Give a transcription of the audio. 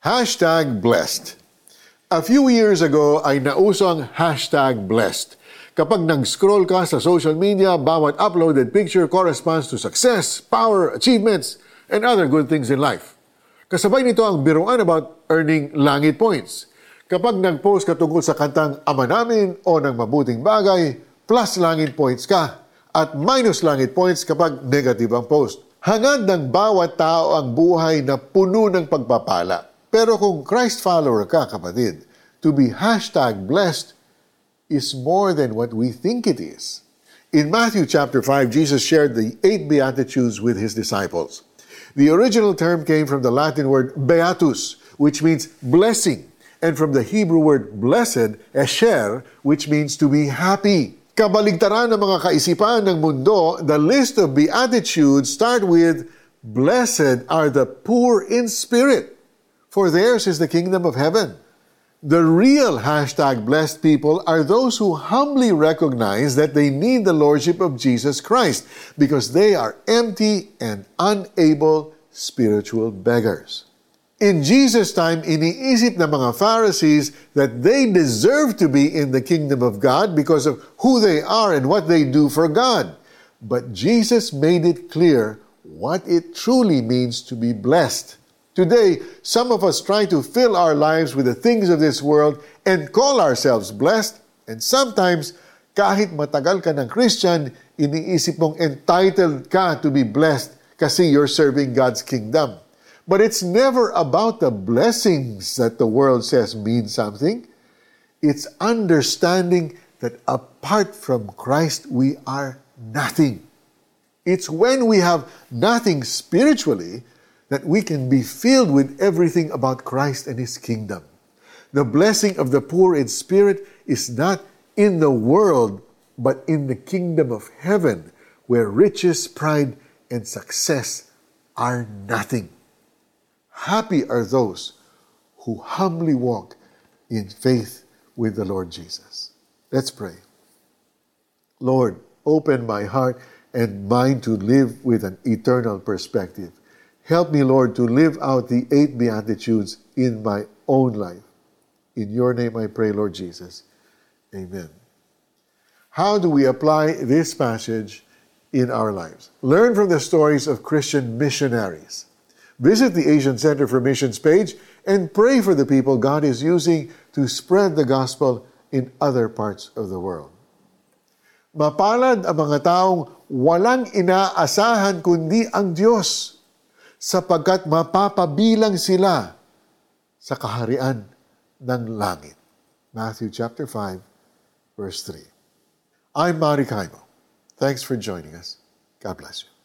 Hashtag blessed. A few years ago ay nauso ang hashtag blessed. Kapag nag-scroll ka sa social media, bawat uploaded picture corresponds to success, power, achievements, and other good things in life. Kasabay nito ang biruan about earning langit points. Kapag nag-post ka tungkol sa kantang Ama Namin o ng mabuting bagay, plus langit points ka at minus langit points kapag negative ang post. Hangad ng bawat tao ang buhay na puno ng pagpapala. Pero kung Christ follower ka, kapatid, to be hashtag blessed is more than what we think it is. In Matthew chapter 5, Jesus shared the eight Beatitudes with his disciples. The original term came from the Latin word beatus, which means blessing, and from the Hebrew word blessed, esher, which means to be happy. Kabaligtaran ng mga kaisipan ng mundo, the list of Beatitudes start with, Blessed are the poor in spirit for theirs is the kingdom of heaven. The real hashtag blessed people are those who humbly recognize that they need the Lordship of Jesus Christ because they are empty and unable spiritual beggars. In Jesus' time, iniisip ng mga Pharisees that they deserve to be in the kingdom of God because of who they are and what they do for God. But Jesus made it clear what it truly means to be blessed. Today, some of us try to fill our lives with the things of this world and call ourselves blessed, and sometimes, kahit matagal ka ng Christian, iniisip mong entitled ka to be blessed kasi you're serving God's kingdom. But it's never about the blessings that the world says mean something. It's understanding that apart from Christ, we are nothing. It's when we have nothing spiritually that we can be filled with everything about Christ and His kingdom. The blessing of the poor in spirit is not in the world, but in the kingdom of heaven, where riches, pride, and success are nothing. Happy are those who humbly walk in faith with the Lord Jesus. Let's pray. Lord, open my heart and mind to live with an eternal perspective. Help me, Lord, to live out the eight Beatitudes in my own life. In your name I pray, Lord Jesus. Amen. How do we apply this passage in our lives? Learn from the stories of Christian missionaries. Visit the Asian Center for Missions page and pray for the people God is using to spread the gospel in other parts of the world. Mapalad ang mga taong walang inaasahan kundi ang Diyos sapagkat mapapabilang sila sa kaharian ng langit. Matthew chapter 5, verse 3. I'm Mari Kaimo. Thanks for joining us. God bless you.